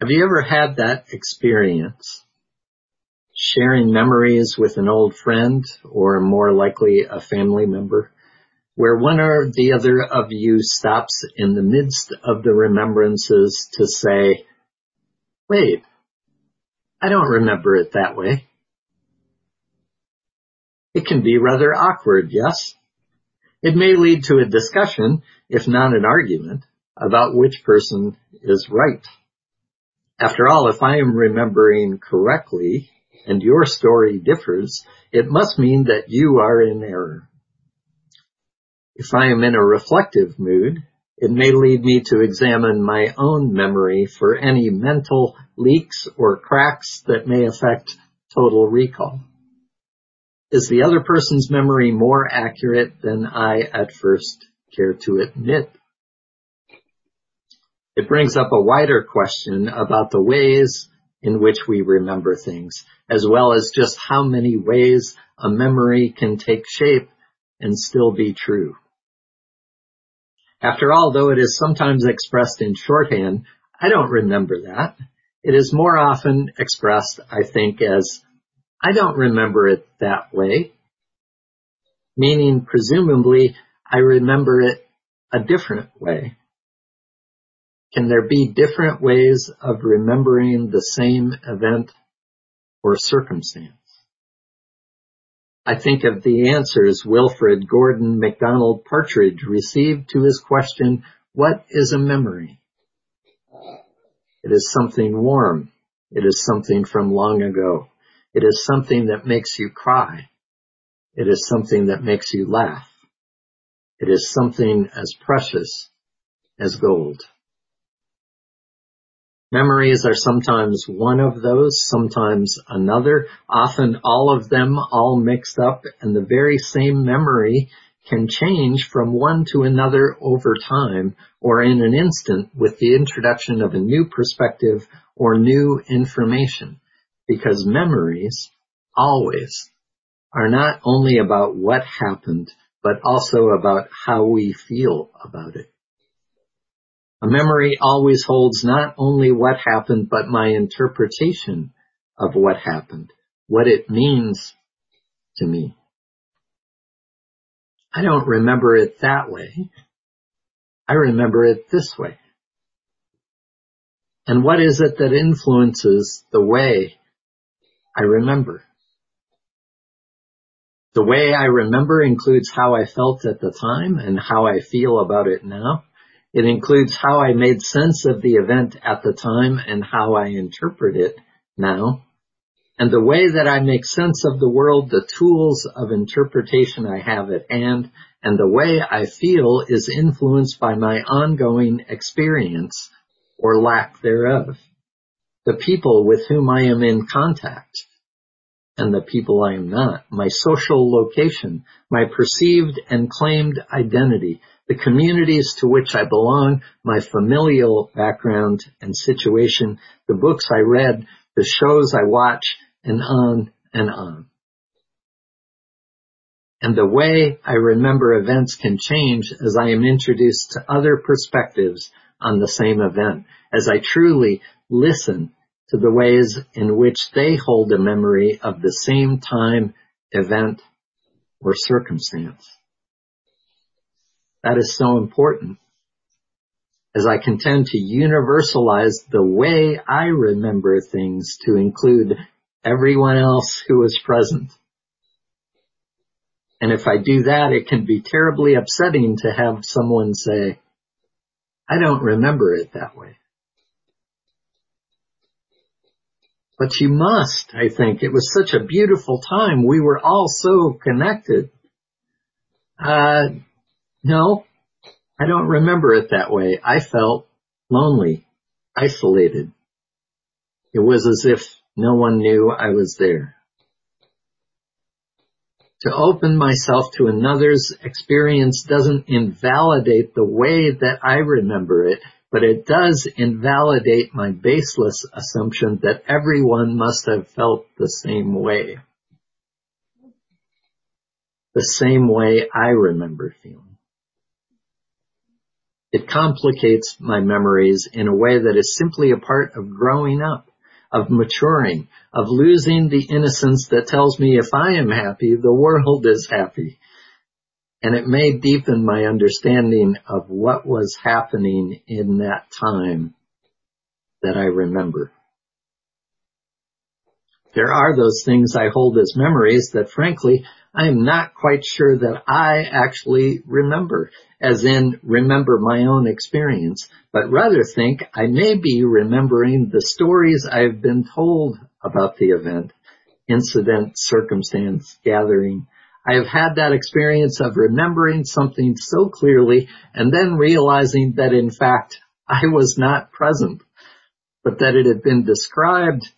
Have you ever had that experience? Sharing memories with an old friend or more likely a family member where one or the other of you stops in the midst of the remembrances to say, wait, I don't remember it that way. It can be rather awkward, yes? It may lead to a discussion, if not an argument, about which person is right. After all, if I am remembering correctly and your story differs, it must mean that you are in error. If I am in a reflective mood, it may lead me to examine my own memory for any mental leaks or cracks that may affect total recall. Is the other person's memory more accurate than I at first care to admit? It brings up a wider question about the ways in which we remember things, as well as just how many ways a memory can take shape and still be true. After all, though it is sometimes expressed in shorthand, I don't remember that. It is more often expressed, I think, as, I don't remember it that way. Meaning, presumably, I remember it a different way. Can there be different ways of remembering the same event or circumstance? I think of the answers Wilfrid Gordon McDonald Partridge received to his question, what is a memory? It is something warm. It is something from long ago. It is something that makes you cry. It is something that makes you laugh. It is something as precious as gold. Memories are sometimes one of those, sometimes another, often all of them all mixed up, and the very same memory can change from one to another over time or in an instant with the introduction of a new perspective or new information. Because memories always are not only about what happened, but also about how we feel about it. A memory always holds not only what happened, but my interpretation of what happened, what it means to me. I don't remember it that way. I remember it this way. And what is it that influences the way I remember? The way I remember includes how I felt at the time and how I feel about it now. It includes how I made sense of the event at the time and how I interpret it now. And the way that I make sense of the world, the tools of interpretation I have at hand, and the way I feel is influenced by my ongoing experience or lack thereof. The people with whom I am in contact and the people I am not, my social location, my perceived and claimed identity, the communities to which I belong, my familial background and situation, the books I read, the shows I watch, and on and on. And the way I remember events can change as I am introduced to other perspectives on the same event, as I truly listen to the ways in which they hold a memory of the same time, event, or circumstance. That is so important as I contend to universalize the way I remember things to include everyone else who was present. And if I do that, it can be terribly upsetting to have someone say, I don't remember it that way. But you must, I think. It was such a beautiful time. We were all so connected. Uh, no, I don't remember it that way. I felt lonely, isolated. It was as if no one knew I was there. To open myself to another's experience doesn't invalidate the way that I remember it, but it does invalidate my baseless assumption that everyone must have felt the same way. The same way I remember feeling. It complicates my memories in a way that is simply a part of growing up, of maturing, of losing the innocence that tells me if I am happy, the world is happy. And it may deepen my understanding of what was happening in that time that I remember. There are those things I hold as memories that frankly, I am not quite sure that I actually remember, as in remember my own experience, but rather think I may be remembering the stories I've been told about the event, incident, circumstance, gathering. I have had that experience of remembering something so clearly and then realizing that in fact I was not present, but that it had been described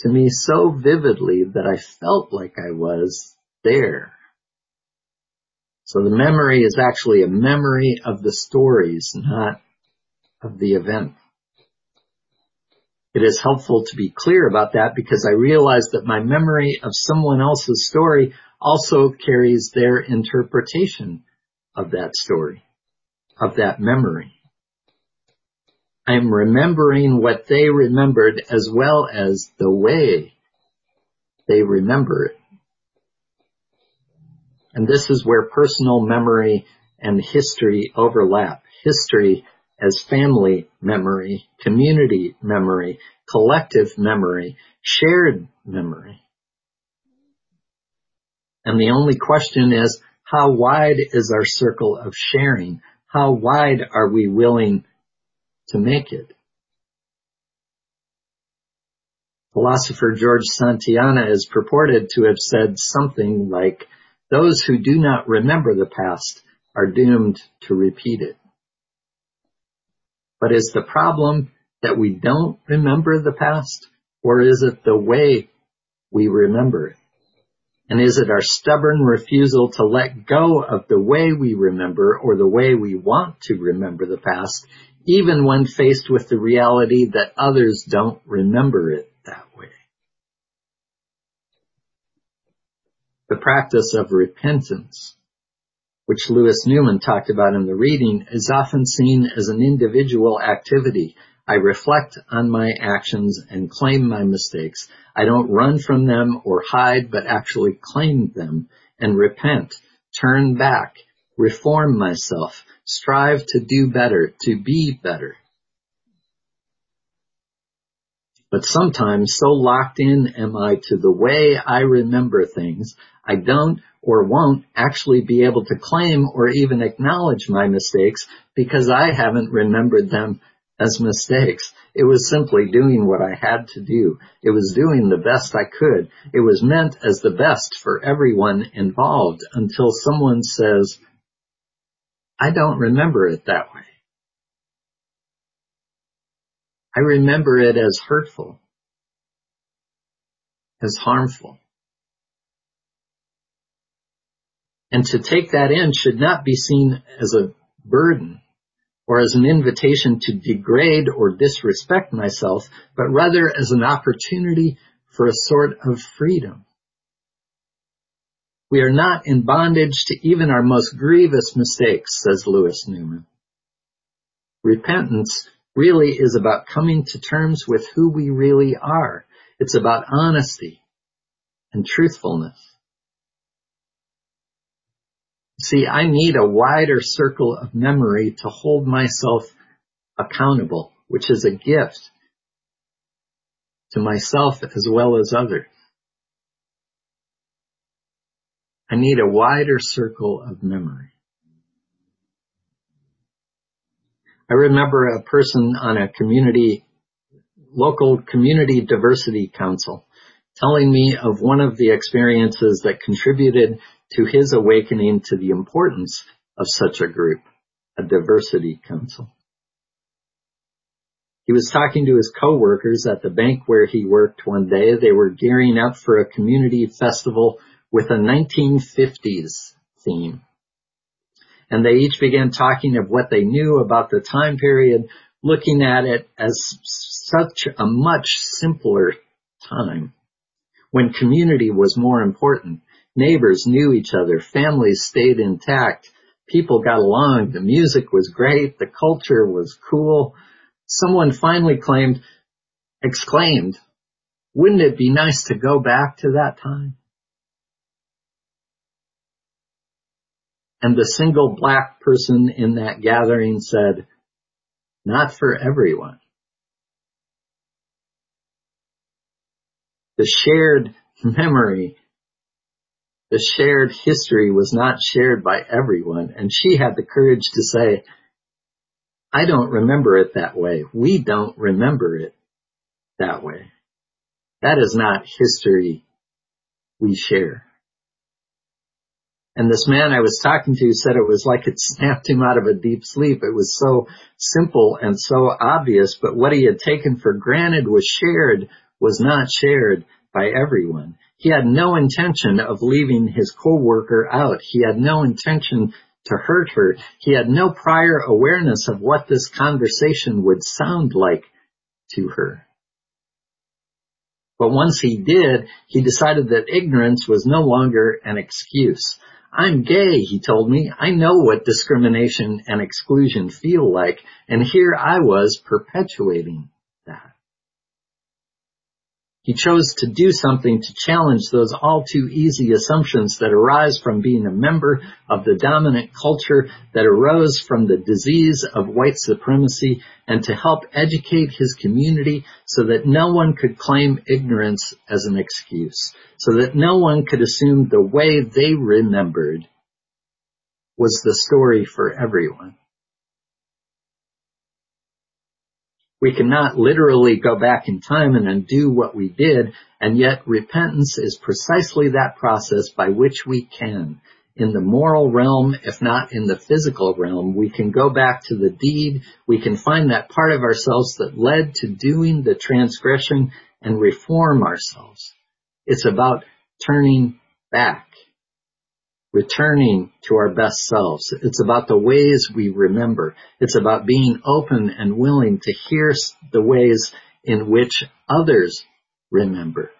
to me so vividly that I felt like I was there. So the memory is actually a memory of the stories, not of the event. It is helpful to be clear about that because I realize that my memory of someone else's story also carries their interpretation of that story, of that memory. I am remembering what they remembered as well as the way they remember it. And this is where personal memory and history overlap. History as family memory, community memory, collective memory, shared memory. And the only question is, how wide is our circle of sharing? How wide are we willing to make it? Philosopher George Santayana is purported to have said something like, those who do not remember the past are doomed to repeat it. But is the problem that we don't remember the past or is it the way we remember it? And is it our stubborn refusal to let go of the way we remember or the way we want to remember the past, even when faced with the reality that others don't remember it that way? The practice of repentance, which Louis Newman talked about in the reading, is often seen as an individual activity. I reflect on my actions and claim my mistakes. I don't run from them or hide, but actually claim them and repent, turn back, reform myself, strive to do better, to be better. But sometimes so locked in am I to the way I remember things, I don't or won't actually be able to claim or even acknowledge my mistakes because I haven't remembered them as mistakes. It was simply doing what I had to do. It was doing the best I could. It was meant as the best for everyone involved until someone says, I don't remember it that way. I remember it as hurtful, as harmful. And to take that in should not be seen as a burden or as an invitation to degrade or disrespect myself, but rather as an opportunity for a sort of freedom. We are not in bondage to even our most grievous mistakes, says Louis Newman. Repentance really is about coming to terms with who we really are. It's about honesty and truthfulness. See, I need a wider circle of memory to hold myself accountable, which is a gift to myself as well as others. I need a wider circle of memory. I remember a person on a community, local community diversity council telling me of one of the experiences that contributed to his awakening to the importance of such a group, a diversity council. He was talking to his coworkers at the bank where he worked one day. They were gearing up for a community festival with a 1950s theme and they each began talking of what they knew about the time period, looking at it as such a much simpler time when community was more important. Neighbors knew each other, families stayed intact, People got along. The music was great. The culture was cool. Someone finally claimed, exclaimed, wouldn't it be nice to go back to that time? And the single black person in that gathering said, not for everyone. The shared memory, the shared history was not shared by everyone. And she had the courage to say, I don't remember it that way. We don't remember it that way. That is not history we share. And this man I was talking to said it was like it snapped him out of a deep sleep. It was so simple and so obvious, but what he had taken for granted was shared was not shared by everyone. He had no intention of leaving his coworker out. He had no intention to hurt her. He had no prior awareness of what this conversation would sound like to her. But once he did, he decided that ignorance was no longer an excuse. I'm gay, he told me. I know what discrimination and exclusion feel like, and here I was perpetuating that. He chose to do something to challenge those all too easy assumptions that arise from being a member of the dominant culture that arose from the disease of white supremacy and to help educate his community so that no one could claim ignorance as an excuse, so that no one could assume the way they remembered was the story for everyone. We cannot literally go back in time and undo what we did, and yet repentance is precisely that process by which we can. In the moral realm, if not in the physical realm, we can go back to the deed, we can find that part of ourselves that led to doing the transgression and reform ourselves. It's about turning back returning to our best selves. It's about the ways we remember. It's about being open and willing to hear the ways in which others remember.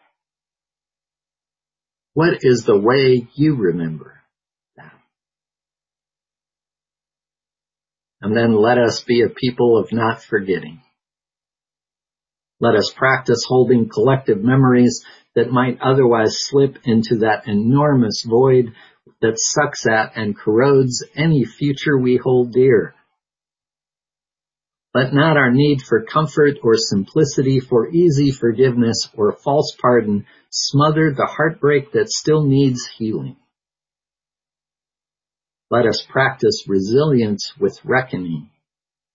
What is the way you remember that? And then let us be a people of not forgetting. Let us practice holding collective memories that might otherwise slip into that enormous void that sucks at and corrodes any future we hold dear. Let not our need for comfort or simplicity, for easy forgiveness or false pardon smother the heartbreak that still needs healing. Let us practice resilience with reckoning.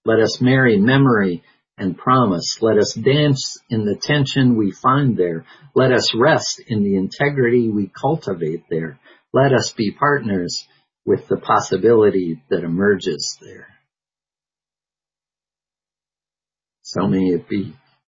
Let us marry memory and promise. Let us dance in the tension we find there. Let us rest in the integrity we cultivate there. Let us be partners with the possibility that emerges there. So may it be.